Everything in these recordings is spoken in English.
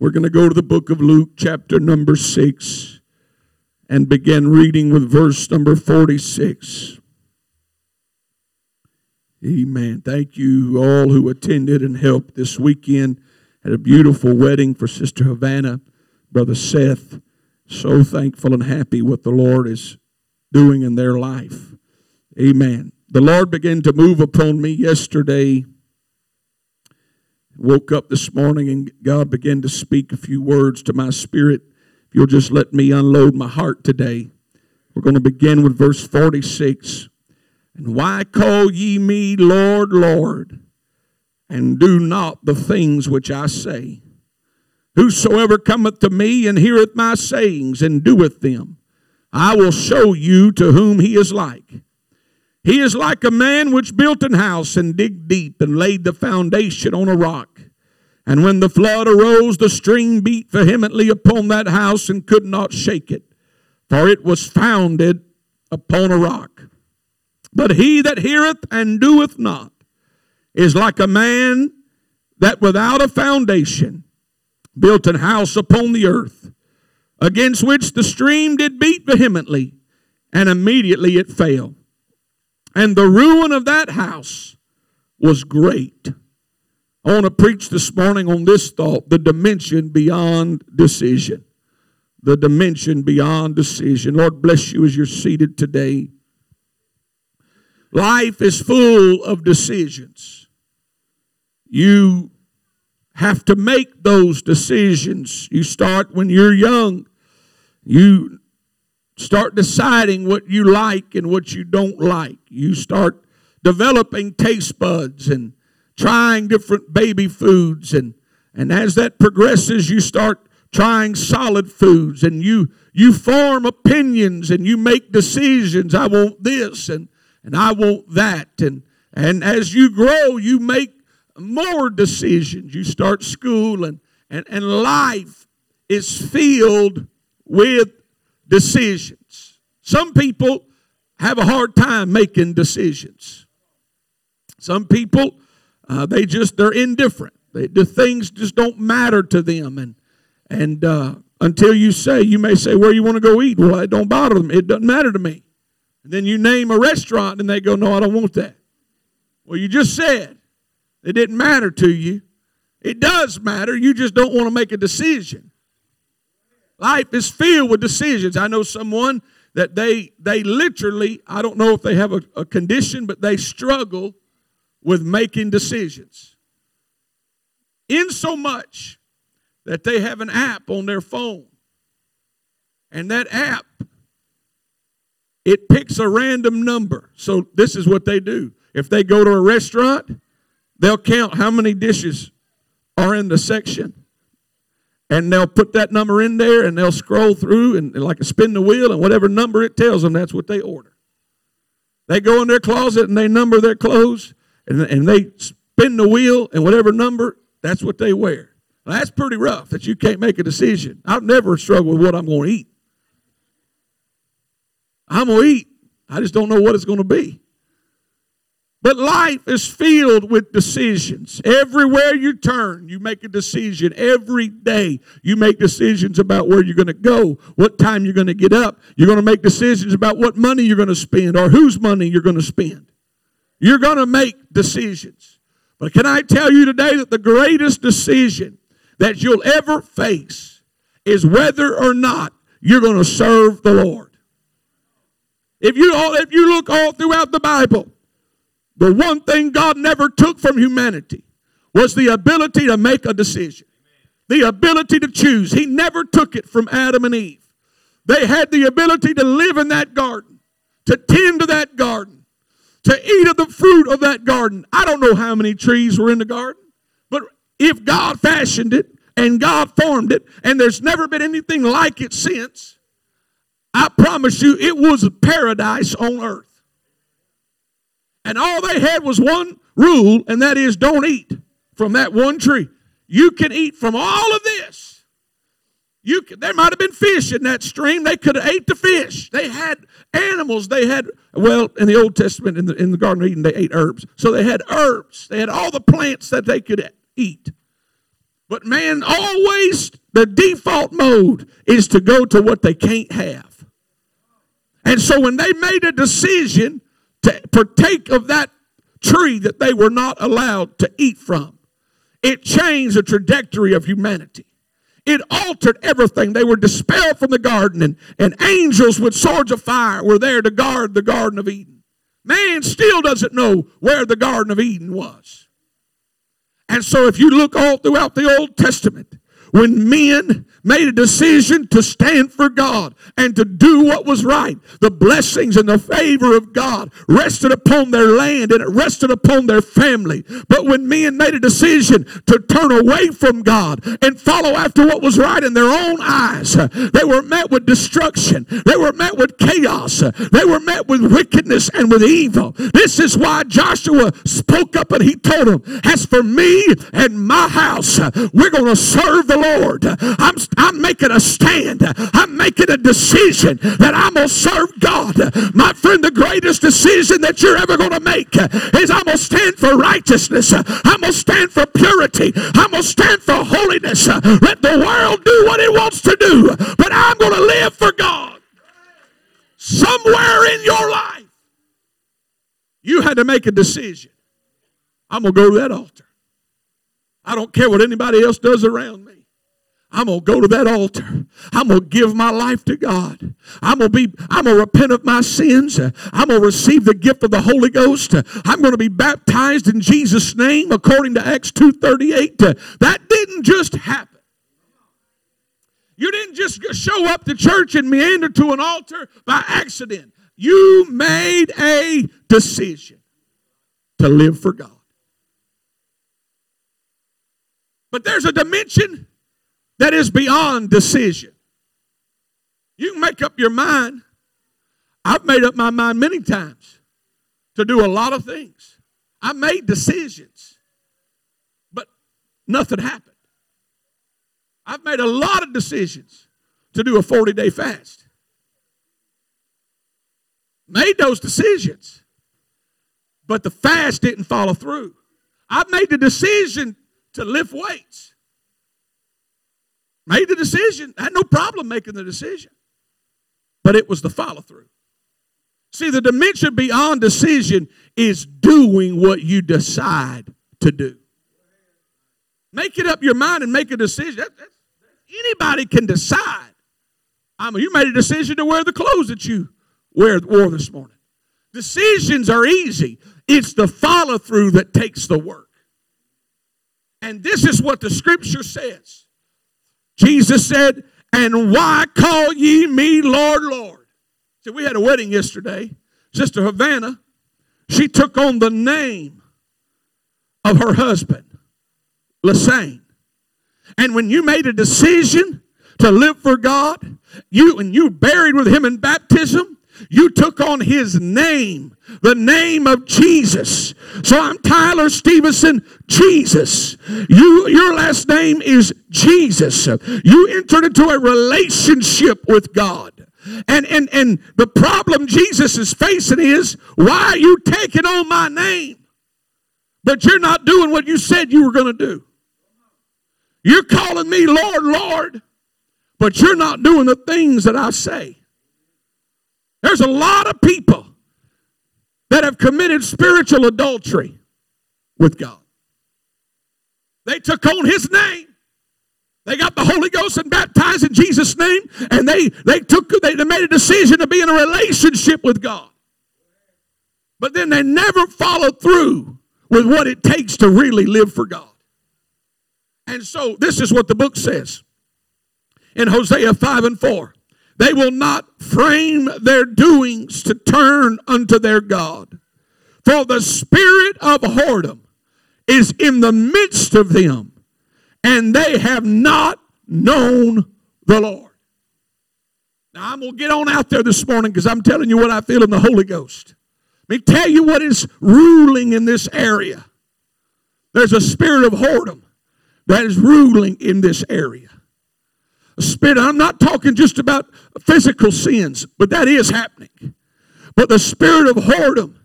We're going to go to the book of Luke, chapter number 6, and begin reading with verse number 46. Amen. Thank you all who attended and helped this weekend. Had a beautiful wedding for Sister Havana, Brother Seth. So thankful and happy what the Lord is doing in their life. Amen. The Lord began to move upon me yesterday Woke up this morning and God began to speak a few words to my spirit. If you'll just let me unload my heart today. We're going to begin with verse 46. And why call ye me Lord, Lord, and do not the things which I say? Whosoever cometh to me and heareth my sayings and doeth them, I will show you to whom he is like. He is like a man which built an house and digged deep and laid the foundation on a rock. And when the flood arose, the stream beat vehemently upon that house and could not shake it, for it was founded upon a rock. But he that heareth and doeth not is like a man that without a foundation built an house upon the earth, against which the stream did beat vehemently, and immediately it fell. And the ruin of that house was great. I want to preach this morning on this thought the dimension beyond decision. The dimension beyond decision. Lord bless you as you're seated today. Life is full of decisions. You have to make those decisions. You start when you're young. You start deciding what you like and what you don't like. You start developing taste buds and trying different baby foods and and as that progresses you start trying solid foods and you you form opinions and you make decisions I want this and and I want that and and as you grow you make more decisions you start school and and, and life is filled with decisions. Some people have a hard time making decisions. Some people, uh, they just, they're indifferent. They, the things just don't matter to them. And, and uh, until you say, you may say, where you want to go eat? Well, it don't bother them. It doesn't matter to me. And then you name a restaurant and they go, no, I don't want that. Well, you just said it didn't matter to you. It does matter. You just don't want to make a decision. Life is filled with decisions. I know someone that they they literally, I don't know if they have a, a condition, but they struggle with making decisions. In so much that they have an app on their phone. And that app it picks a random number. So this is what they do. If they go to a restaurant, they'll count how many dishes are in the section and they'll put that number in there and they'll scroll through and, and like a spin the wheel and whatever number it tells them that's what they order they go in their closet and they number their clothes and, and they spin the wheel and whatever number that's what they wear well, that's pretty rough that you can't make a decision i've never struggled with what i'm going to eat i'm going to eat i just don't know what it's going to be but life is filled with decisions. Everywhere you turn, you make a decision. Every day, you make decisions about where you're going to go, what time you're going to get up. You're going to make decisions about what money you're going to spend or whose money you're going to spend. You're going to make decisions. But can I tell you today that the greatest decision that you'll ever face is whether or not you're going to serve the Lord. If you, all, if you look all throughout the Bible, the one thing God never took from humanity was the ability to make a decision, the ability to choose. He never took it from Adam and Eve. They had the ability to live in that garden, to tend to that garden, to eat of the fruit of that garden. I don't know how many trees were in the garden, but if God fashioned it and God formed it, and there's never been anything like it since, I promise you it was a paradise on earth. And all they had was one rule, and that is don't eat from that one tree. You can eat from all of this. You can, there might have been fish in that stream. They could have ate the fish. They had animals. They had well in the Old Testament in the in the Garden of Eden they ate herbs. So they had herbs. They had all the plants that they could eat. But man, always the default mode is to go to what they can't have. And so when they made a decision to partake of that tree that they were not allowed to eat from, it changed the trajectory of humanity. It altered everything. They were dispelled from the garden, and, and angels with swords of fire were there to guard the Garden of Eden. Man still doesn't know where the Garden of Eden was. And so, if you look all throughout the Old Testament, when men made a decision to stand for God and to do what was right, the blessings and the favor of God rested upon their land and it rested upon their family. But when men made a decision to turn away from God and follow after what was right in their own eyes, they were met with destruction. They were met with chaos. They were met with wickedness and with evil. This is why Joshua spoke up and he told them, As for me and my house, we're going to serve the Lord. I'm, I'm making a stand. I'm making a decision that I'm going to serve God. My friend, the greatest decision that you're ever going to make is I'm going to stand for righteousness. I'm going to stand for purity. I'm going to stand for holiness. Let the world do what it wants to do, but I'm going to live for God. Somewhere in your life, you had to make a decision. I'm going to go to that altar. I don't care what anybody else does around me. I'm gonna go to that altar. I'm gonna give my life to God. I'm gonna be, I'm gonna repent of my sins. I'm gonna receive the gift of the Holy Ghost. I'm gonna be baptized in Jesus' name according to Acts 2:38. That didn't just happen. You didn't just show up to church and meander to an altar by accident. You made a decision to live for God. But there's a dimension that is beyond decision. You can make up your mind. I've made up my mind many times to do a lot of things. I made decisions, but nothing happened. I've made a lot of decisions to do a 40 day fast. Made those decisions, but the fast didn't follow through. I've made the decision to lift weights. Made the decision. I had no problem making the decision. But it was the follow through. See, the dimension beyond decision is doing what you decide to do. Make it up your mind and make a decision. That, that, anybody can decide. I mean, you made a decision to wear the clothes that you wear, wore this morning. Decisions are easy. It's the follow through that takes the work. And this is what the scripture says. Jesus said, And why call ye me Lord, Lord? See, we had a wedding yesterday. Sister Havana, she took on the name of her husband, Lassane. And when you made a decision to live for God, you and you buried with him in baptism, you took on his name, the name of Jesus. So I'm Tyler Stevenson, Jesus. You, your last name is Jesus. You entered into a relationship with God. And, and, and the problem Jesus is facing is why are you taking on my name? But you're not doing what you said you were going to do. You're calling me Lord, Lord, but you're not doing the things that I say. There's a lot of people that have committed spiritual adultery with God. They took on his name. They got the Holy Ghost and baptized in Jesus' name, and they, they took they, made a decision to be in a relationship with God. But then they never followed through with what it takes to really live for God. And so this is what the book says in Hosea 5 and 4. They will not frame their doings to turn unto their God. For the spirit of whoredom is in the midst of them, and they have not known the Lord. Now, I'm going to get on out there this morning because I'm telling you what I feel in the Holy Ghost. Let me tell you what is ruling in this area. There's a spirit of whoredom that is ruling in this area spirit. I'm not talking just about physical sins, but that is happening. But the spirit of whoredom,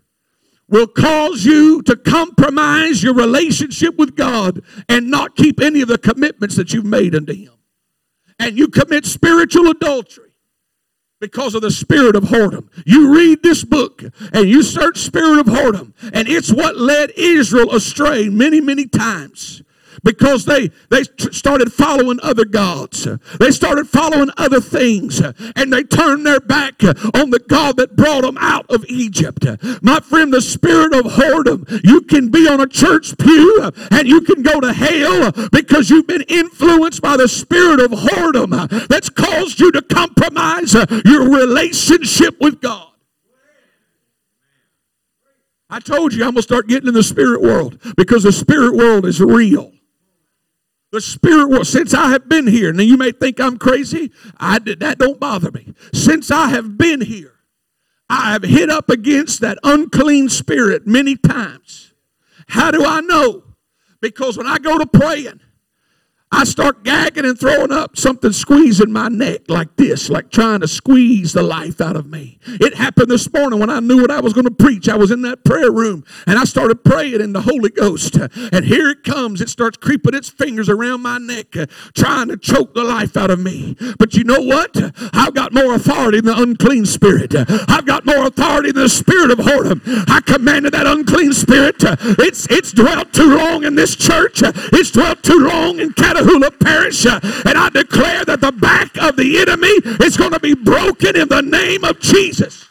will cause you to compromise your relationship with God and not keep any of the commitments that you've made unto Him. And you commit spiritual adultery because of the spirit of whoredom. You read this book and you search spirit of whoredom, and it's what led Israel astray many, many times because they, they started following other gods. They started following other things and they turned their back on the God that brought them out of Egypt. My friend, the spirit of whoredom, you can be on a church pew and you can go to hell because you've been influenced by the spirit of whoredom that's caused you to compromise your relationship with God. I told you I'm going to start getting in the spirit world because the spirit world is real. The spirit world, since I have been here, now you may think I'm crazy. I, did that don't bother me. Since I have been here, I have hit up against that unclean spirit many times. How do I know? Because when I go to praying, I start gagging and throwing up, something squeezing my neck like this, like trying to squeeze the life out of me. It happened this morning when I knew what I was going to preach. I was in that prayer room and I started praying in the Holy Ghost. And here it comes. It starts creeping its fingers around my neck, trying to choke the life out of me. But you know what? I've got more authority than the unclean spirit. I've got more authority than the spirit of whoredom. I commanded that unclean spirit. It's, it's dwelt too long in this church. It's dwelt too long in Catahoula Parish. And I declare that the back of the enemy is going to be broken in the name of Jesus.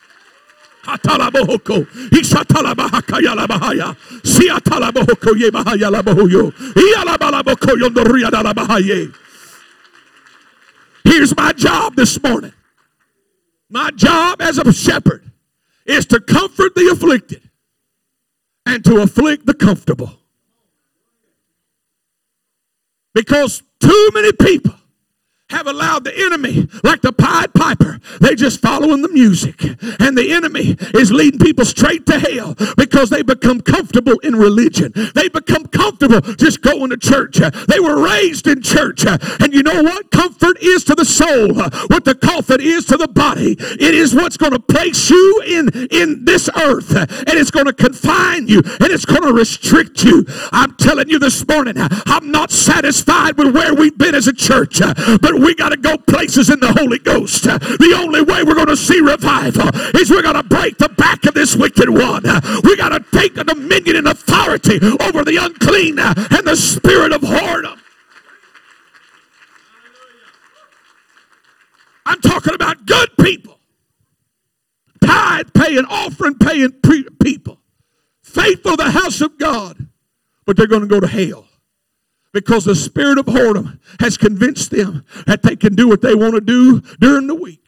Here's my job this morning. My job as a shepherd is to comfort the afflicted and to afflict the comfortable. Because too many people have allowed the enemy, like the Pied Piper, they just following the music. And the enemy is leading people straight to hell because they become comfortable in religion. They become comfortable just going to church. They were raised in church. And you know what? Comfort is to the soul what the comfort is to the body. It is what's going to place you in, in this earth. And it's going to confine you. And it's going to restrict you. I'm telling you this morning, I'm not satisfied with where we've been as a church. But we got to go places in the Holy Ghost. The only way we're going to see revival is we're going to break the back of this wicked one. We got to take the dominion and authority over the unclean and the spirit of whoredom. I'm talking about good people, tithe paying, offering paying people, faithful to the house of God, but they're going to go to hell because the spirit of whoredom has convinced them that they can do what they want to do during the week.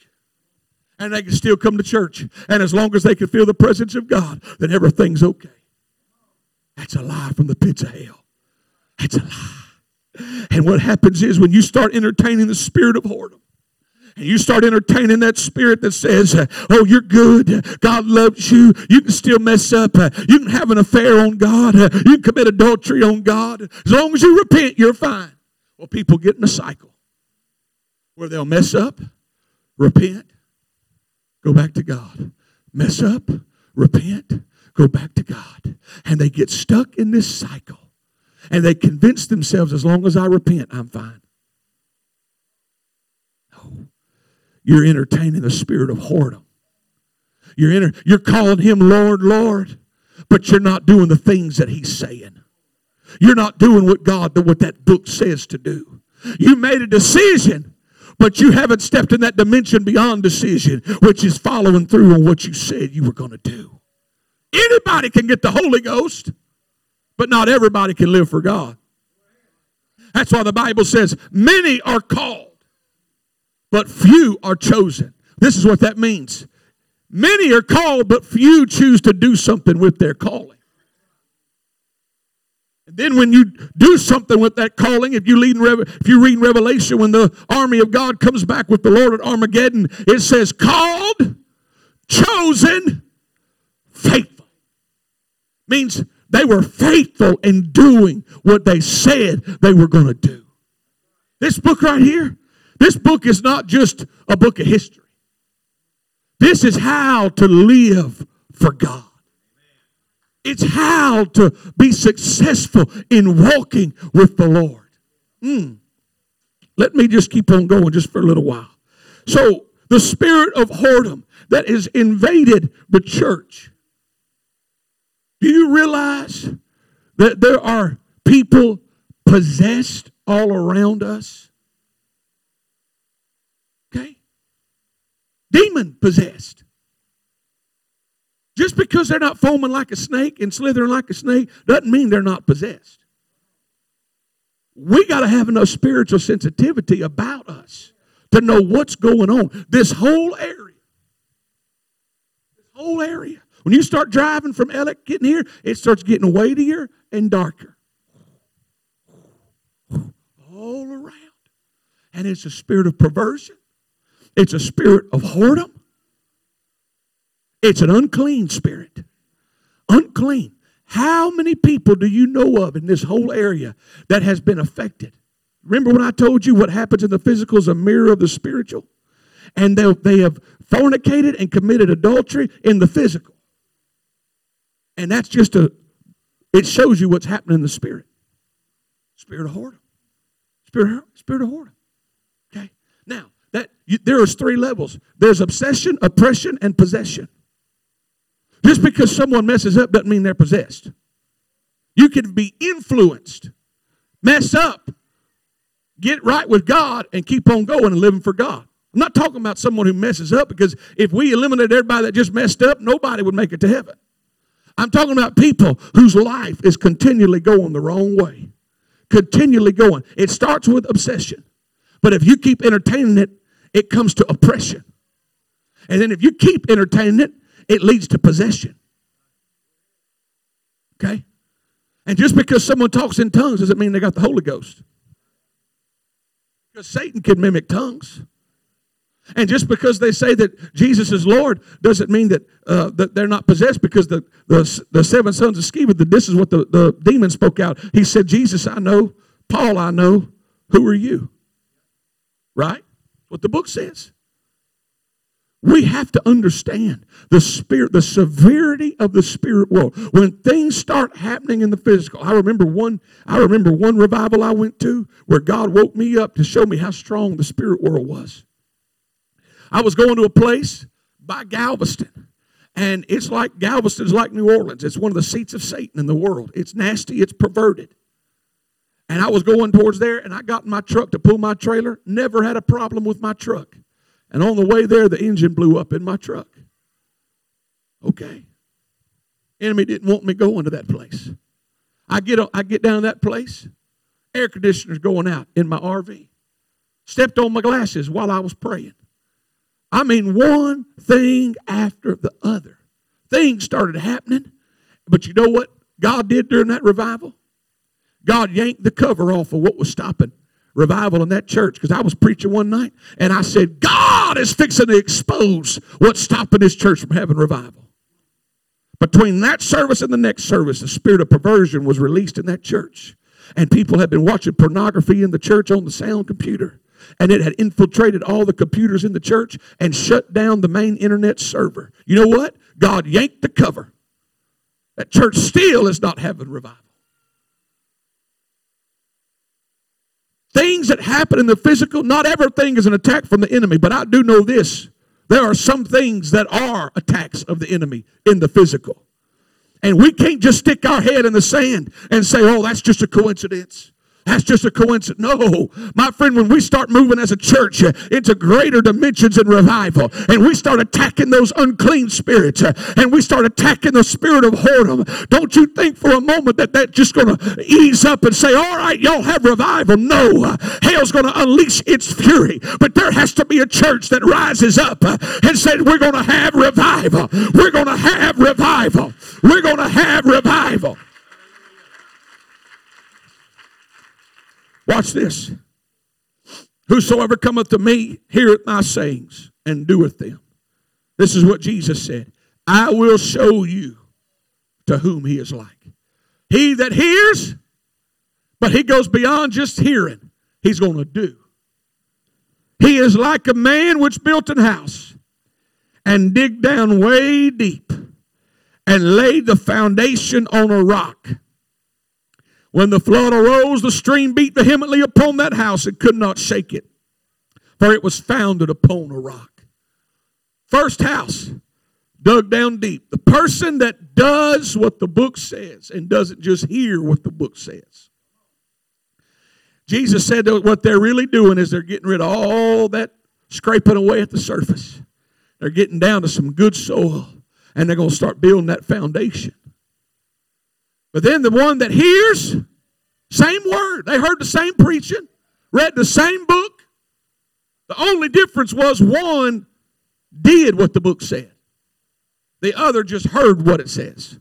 And they can still come to church. And as long as they can feel the presence of God, then everything's okay. That's a lie from the pits of hell. That's a lie. And what happens is when you start entertaining the spirit of whoredom, and you start entertaining that spirit that says, Oh, you're good. God loves you. You can still mess up. You can have an affair on God. You can commit adultery on God. As long as you repent, you're fine. Well, people get in a cycle where they'll mess up, repent, go back to God. Mess up, repent, go back to God. And they get stuck in this cycle. And they convince themselves, as long as I repent, I'm fine. You're entertaining the spirit of whoredom. You're, you're calling him Lord, Lord, but you're not doing the things that he's saying. You're not doing what God, what that book says to do. You made a decision, but you haven't stepped in that dimension beyond decision, which is following through on what you said you were going to do. Anybody can get the Holy Ghost, but not everybody can live for God. That's why the Bible says, many are called but few are chosen. This is what that means. Many are called, but few choose to do something with their calling. And then when you do something with that calling, if you, lead in, if you read in Revelation, when the army of God comes back with the Lord at Armageddon, it says, called, chosen, faithful. Means they were faithful in doing what they said they were going to do. This book right here, this book is not just a book of history. This is how to live for God. It's how to be successful in walking with the Lord. Mm. Let me just keep on going just for a little while. So, the spirit of whoredom that has invaded the church. Do you realize that there are people possessed all around us? Okay? Demon possessed. Just because they're not foaming like a snake and slithering like a snake doesn't mean they're not possessed. We got to have enough spiritual sensitivity about us to know what's going on. This whole area, this whole area. When you start driving from Ellick getting here, it starts getting weightier and darker. All around. And it's a spirit of perversion. It's a spirit of whoredom. It's an unclean spirit. Unclean. How many people do you know of in this whole area that has been affected? Remember when I told you what happens in the physical is a mirror of the spiritual? And they, they have fornicated and committed adultery in the physical. And that's just a, it shows you what's happening in the spirit. Spirit of whoredom. Spirit, spirit of whoredom. Okay? Now, that you, there is three levels. There's obsession, oppression, and possession. Just because someone messes up doesn't mean they're possessed. You can be influenced, mess up, get right with God, and keep on going and living for God. I'm not talking about someone who messes up because if we eliminated everybody that just messed up, nobody would make it to heaven. I'm talking about people whose life is continually going the wrong way. Continually going. It starts with obsession. But if you keep entertaining it, it comes to oppression. And then if you keep entertaining it, it leads to possession. Okay? And just because someone talks in tongues doesn't mean they got the Holy Ghost. Because Satan can mimic tongues. And just because they say that Jesus is Lord doesn't mean that, uh, that they're not possessed because the, the, the seven sons of Sceva, this is what the, the demon spoke out. He said, Jesus, I know. Paul, I know. Who are you? Right? What the book says. We have to understand the spirit, the severity of the spirit world. When things start happening in the physical, I remember one, I remember one revival I went to where God woke me up to show me how strong the spirit world was. I was going to a place by Galveston. And it's like Galveston's like New Orleans. It's one of the seats of Satan in the world. It's nasty, it's perverted. And I was going towards there, and I got in my truck to pull my trailer. Never had a problem with my truck. And on the way there, the engine blew up in my truck. Okay. Enemy didn't want me going to that place. I get, I get down that place, air conditioner's going out in my RV. Stepped on my glasses while I was praying. I mean, one thing after the other. Things started happening. But you know what God did during that revival? God yanked the cover off of what was stopping revival in that church because I was preaching one night and I said, God is fixing to expose what's stopping this church from having revival. Between that service and the next service, the spirit of perversion was released in that church. And people had been watching pornography in the church on the sound computer. And it had infiltrated all the computers in the church and shut down the main internet server. You know what? God yanked the cover. That church still is not having revival. Things that happen in the physical, not everything is an attack from the enemy, but I do know this. There are some things that are attacks of the enemy in the physical. And we can't just stick our head in the sand and say, oh, that's just a coincidence. That's just a coincidence. No, my friend, when we start moving as a church uh, into greater dimensions and revival, and we start attacking those unclean spirits, uh, and we start attacking the spirit of whoredom, don't you think for a moment that that's just going to ease up and say, all right, y'all have revival? No, uh, hell's going to unleash its fury. But there has to be a church that rises up and says, we're going to have revival. We're going to have revival. We're going to have revival. Watch this. Whosoever cometh to me heareth my sayings and doeth them. This is what Jesus said. I will show you to whom he is like. He that hears, but he goes beyond just hearing, he's going to do. He is like a man which built an house and dig down way deep and laid the foundation on a rock. When the flood arose, the stream beat vehemently upon that house and could not shake it, for it was founded upon a rock. First house, dug down deep. The person that does what the book says and doesn't just hear what the book says. Jesus said that what they're really doing is they're getting rid of all that scraping away at the surface. They're getting down to some good soil and they're going to start building that foundation. But then the one that hears, same word. They heard the same preaching, read the same book. The only difference was one did what the book said, the other just heard what it says.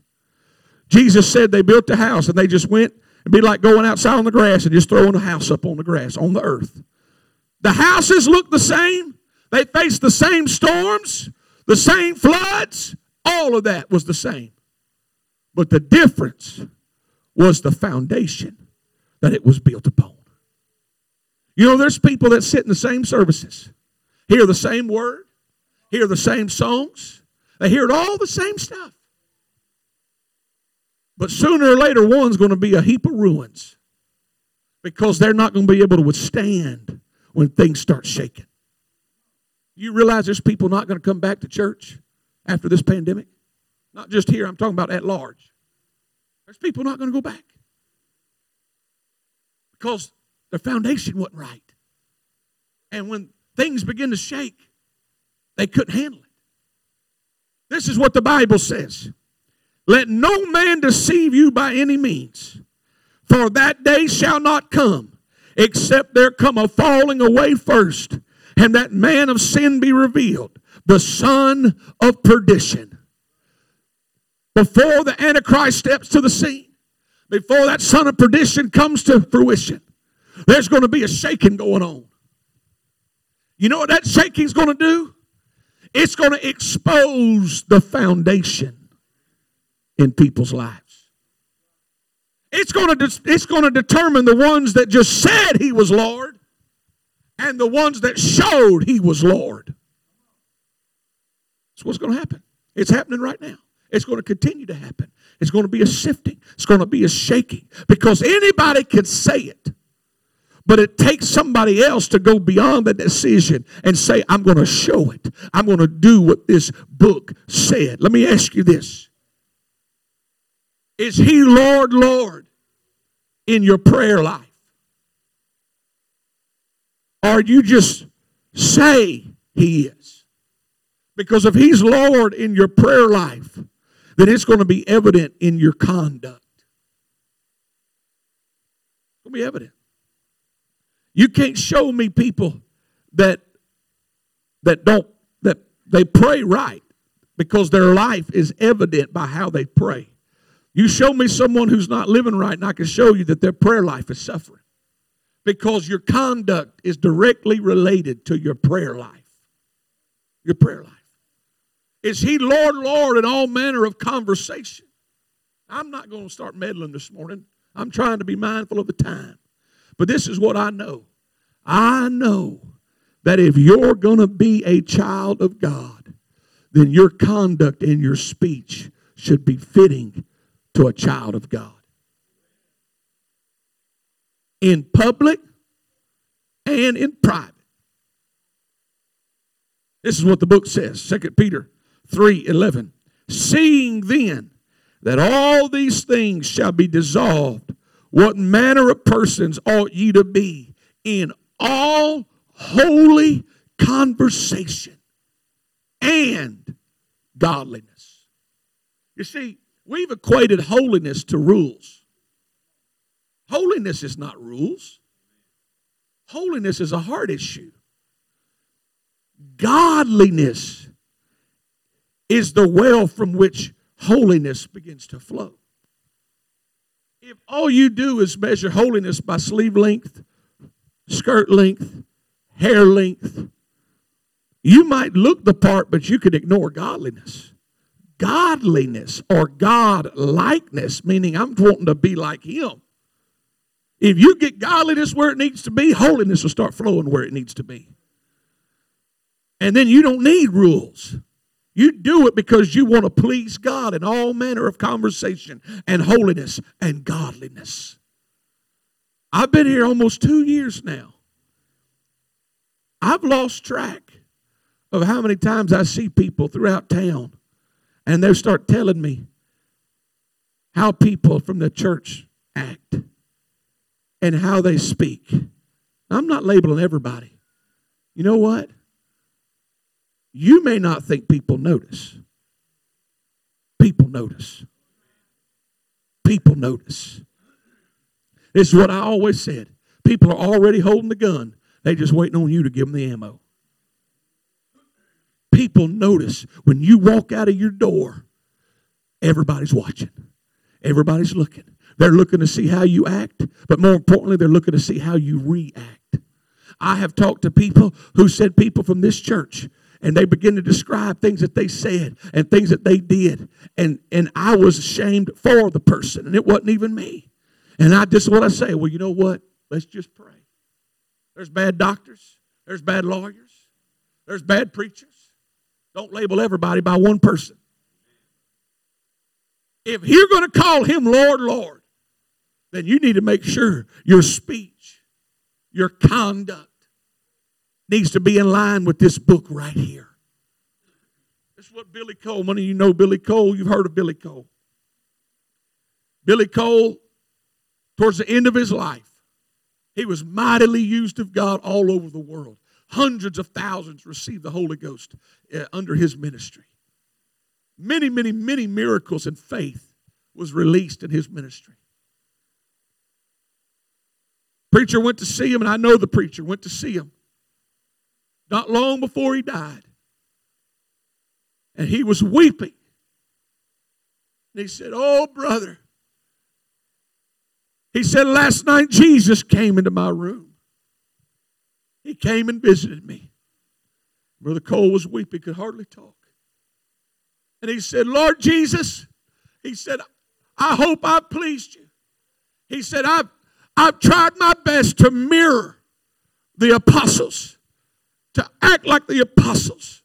Jesus said they built the house and they just went and be like going outside on the grass and just throwing a house up on the grass, on the earth. The houses look the same. They faced the same storms, the same floods. All of that was the same. But the difference was the foundation that it was built upon. You know, there's people that sit in the same services, hear the same word, hear the same songs, they hear all the same stuff. But sooner or later, one's going to be a heap of ruins because they're not going to be able to withstand when things start shaking. You realize there's people not going to come back to church after this pandemic? Not just here, I'm talking about at large. There's people not going to go back because their foundation wasn't right. And when things begin to shake, they couldn't handle it. This is what the Bible says Let no man deceive you by any means, for that day shall not come, except there come a falling away first, and that man of sin be revealed, the son of perdition before the Antichrist steps to the scene, before that son of perdition comes to fruition, there's going to be a shaking going on. You know what that shaking's going to do? It's going to expose the foundation in people's lives. It's going to, it's going to determine the ones that just said he was Lord and the ones that showed he was Lord. That's what's going to happen. It's happening right now. It's going to continue to happen. It's going to be a sifting. It's going to be a shaking because anybody can say it. But it takes somebody else to go beyond the decision and say, I'm going to show it. I'm going to do what this book said. Let me ask you this Is He Lord, Lord in your prayer life? Or you just say He is? Because if He's Lord in your prayer life, then it's going to be evident in your conduct. It's going to be evident. You can't show me people that that don't that they pray right because their life is evident by how they pray. You show me someone who's not living right, and I can show you that their prayer life is suffering because your conduct is directly related to your prayer life. Your prayer life. Is he Lord, Lord in all manner of conversation? I'm not going to start meddling this morning. I'm trying to be mindful of the time. But this is what I know. I know that if you're going to be a child of God, then your conduct and your speech should be fitting to a child of God. In public and in private. This is what the book says, 2 Peter 3:11. Seeing then that all these things shall be dissolved, what manner of persons ought ye to be in all holy conversation and godliness? You see, we've equated holiness to rules. Holiness is not rules. Holiness is a heart issue. Godliness is the well from which holiness begins to flow. If all you do is measure holiness by sleeve length, skirt length, hair length, you might look the part, but you could ignore godliness. Godliness or God likeness, meaning I'm wanting to be like Him. If you get godliness where it needs to be, holiness will start flowing where it needs to be. And then you don't need rules. You do it because you want to please God in all manner of conversation and holiness and godliness. I've been here almost two years now. I've lost track of how many times I see people throughout town and they start telling me how people from the church act and how they speak. I'm not labeling everybody. You know what? You may not think people notice. People notice. People notice. This is what I always said. People are already holding the gun. They just waiting on you to give them the ammo. People notice when you walk out of your door, everybody's watching. Everybody's looking. They're looking to see how you act, but more importantly, they're looking to see how you react. I have talked to people who said people from this church and they begin to describe things that they said and things that they did and and I was ashamed for the person and it wasn't even me. And I just what I say, well, you know what? Let's just pray. There's bad doctors, there's bad lawyers, there's bad preachers. Don't label everybody by one person. If you're going to call him Lord, Lord, then you need to make sure your speech, your conduct needs to be in line with this book right here. This is what Billy Cole, many of you know Billy Cole, you've heard of Billy Cole. Billy Cole towards the end of his life, he was mightily used of God all over the world. Hundreds of thousands received the Holy Ghost uh, under his ministry. Many, many, many miracles and faith was released in his ministry. Preacher went to see him, and I know the preacher went to see him not long before he died. And he was weeping. And he said, Oh, brother, he said, Last night Jesus came into my room. He came and visited me. Brother Cole was weeping, could hardly talk. And he said, Lord Jesus, he said, I hope I pleased you. He said, I've, I've tried my best to mirror the apostles, to act like the apostles,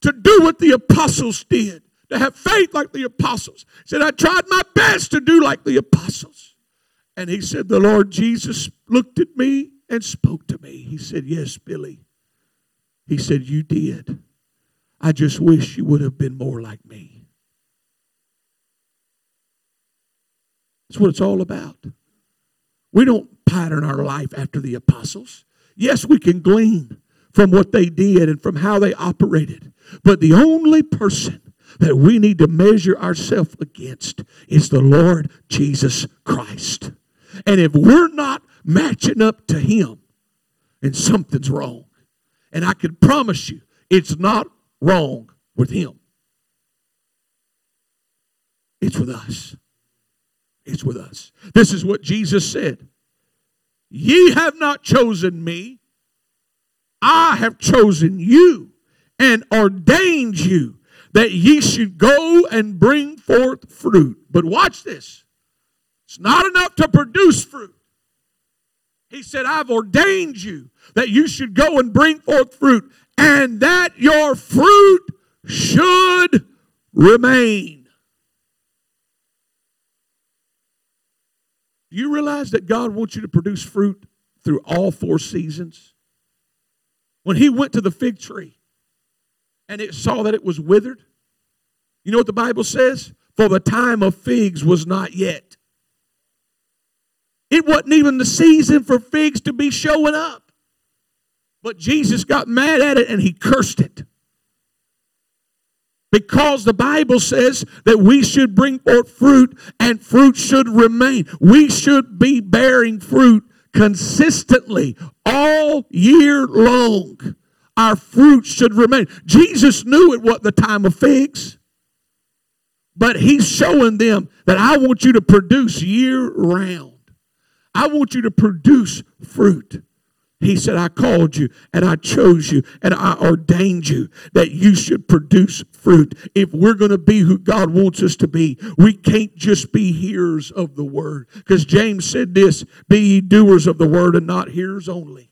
to do what the apostles did, to have faith like the apostles. He said, I tried my best to do like the apostles. And he said, The Lord Jesus looked at me and spoke to me. He said, Yes, Billy. He said, You did. I just wish you would have been more like me. That's what it's all about. We don't pattern our life after the apostles. Yes, we can glean from what they did and from how they operated. But the only person that we need to measure ourselves against is the Lord Jesus Christ. And if we're not matching up to Him, then something's wrong. And I can promise you, it's not wrong with Him. It's with us. It's with us. This is what Jesus said Ye have not chosen me, I have chosen you and ordained you that ye should go and bring forth fruit. But watch this it's not enough to produce fruit. He said, I've ordained you that you should go and bring forth fruit, and that your fruit should remain. Do you realize that God wants you to produce fruit through all four seasons? When he went to the fig tree and it saw that it was withered, you know what the Bible says? For the time of figs was not yet. It wasn't even the season for figs to be showing up. But Jesus got mad at it and he cursed it. Because the Bible says that we should bring forth fruit and fruit should remain. We should be bearing fruit consistently all year long. Our fruit should remain. Jesus knew it what the time of figs. But he's showing them that I want you to produce year round. I want you to produce fruit. He said, I called you and I chose you and I ordained you that you should produce fruit. If we're going to be who God wants us to be, we can't just be hearers of the word. Because James said this be ye doers of the word and not hearers only.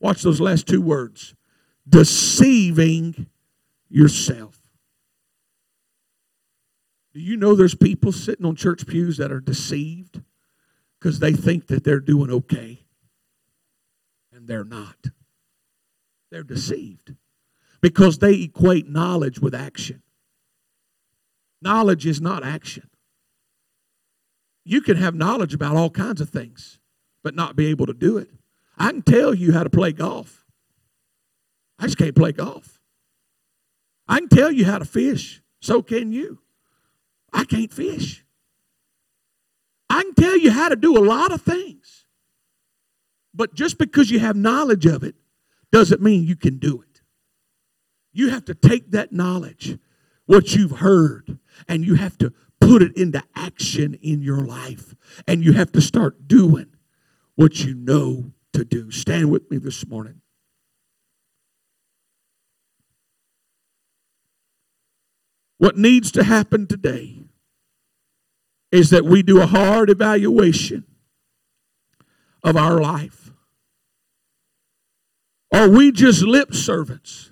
Watch those last two words deceiving yourself. Do you know there's people sitting on church pews that are deceived because they think that they're doing okay? And they're not. They're deceived because they equate knowledge with action. Knowledge is not action. You can have knowledge about all kinds of things, but not be able to do it. I can tell you how to play golf. I just can't play golf. I can tell you how to fish. So can you. I can't fish. I can tell you how to do a lot of things. But just because you have knowledge of it doesn't mean you can do it. You have to take that knowledge, what you've heard, and you have to put it into action in your life. And you have to start doing what you know to do. Stand with me this morning. What needs to happen today is that we do a hard evaluation of our life. Are we just lip servants?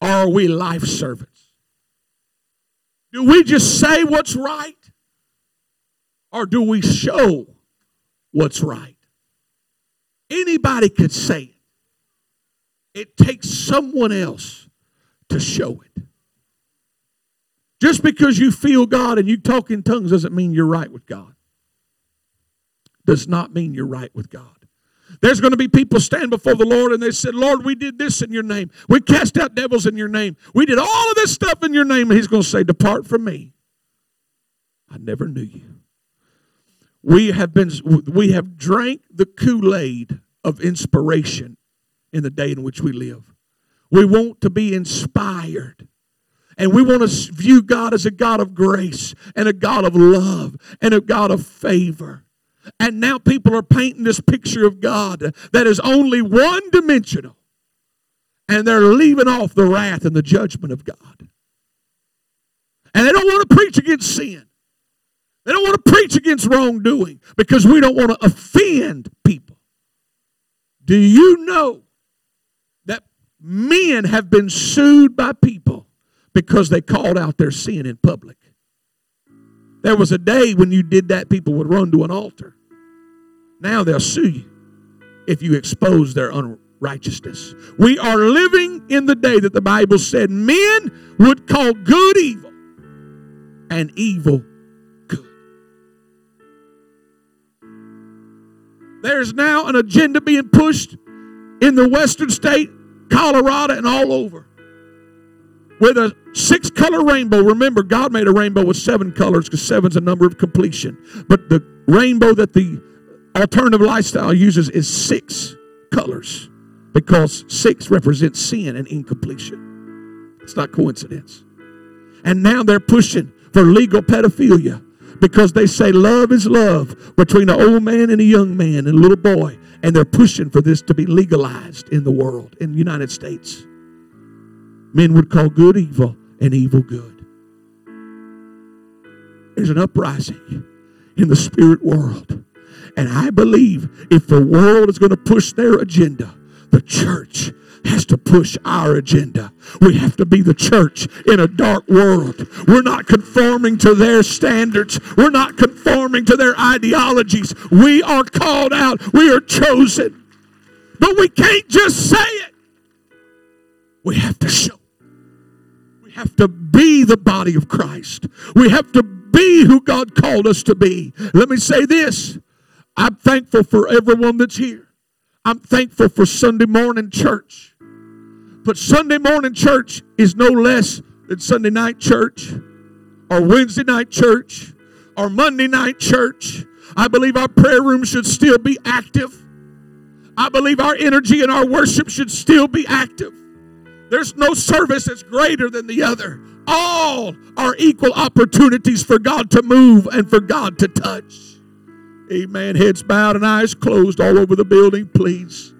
Or are we life servants? Do we just say what's right? Or do we show what's right? Anybody could say it. It takes someone else to show it. Just because you feel God and you talk in tongues doesn't mean you're right with God. Does not mean you're right with God. There's going to be people stand before the Lord and they said, Lord, we did this in your name. We cast out devils in your name. We did all of this stuff in your name. And he's going to say, Depart from me. I never knew you. We have been we have drank the Kool-Aid of inspiration in the day in which we live. We want to be inspired. And we want to view God as a God of grace and a God of love and a God of favor. And now people are painting this picture of God that is only one dimensional. And they're leaving off the wrath and the judgment of God. And they don't want to preach against sin. They don't want to preach against wrongdoing because we don't want to offend people. Do you know that men have been sued by people because they called out their sin in public. There was a day when you did that, people would run to an altar. Now they'll sue you if you expose their unrighteousness. We are living in the day that the Bible said men would call good evil and evil good. There's now an agenda being pushed in the western state, Colorado, and all over with a six color rainbow. Remember, God made a rainbow with seven colors because seven's a number of completion. But the rainbow that the alternative lifestyle uses is six colors because six represents sin and incompletion. It's not coincidence. And now they're pushing for legal pedophilia because they say love is love between an old man and a young man and a little boy. And they're pushing for this to be legalized in the world, in the United States. Men would call good evil and evil good. There's an uprising in the spirit world. And I believe if the world is going to push their agenda, the church has to push our agenda. We have to be the church in a dark world. We're not conforming to their standards. We're not conforming to their ideologies. We are called out. We are chosen. But we can't just say it. We have to show have to be the body of Christ. We have to be who God called us to be. Let me say this I'm thankful for everyone that's here. I'm thankful for Sunday morning church. But Sunday morning church is no less than Sunday night church or Wednesday night church or Monday night church. I believe our prayer room should still be active. I believe our energy and our worship should still be active. There's no service that's greater than the other. All are equal opportunities for God to move and for God to touch. Amen. Heads bowed and eyes closed all over the building, please.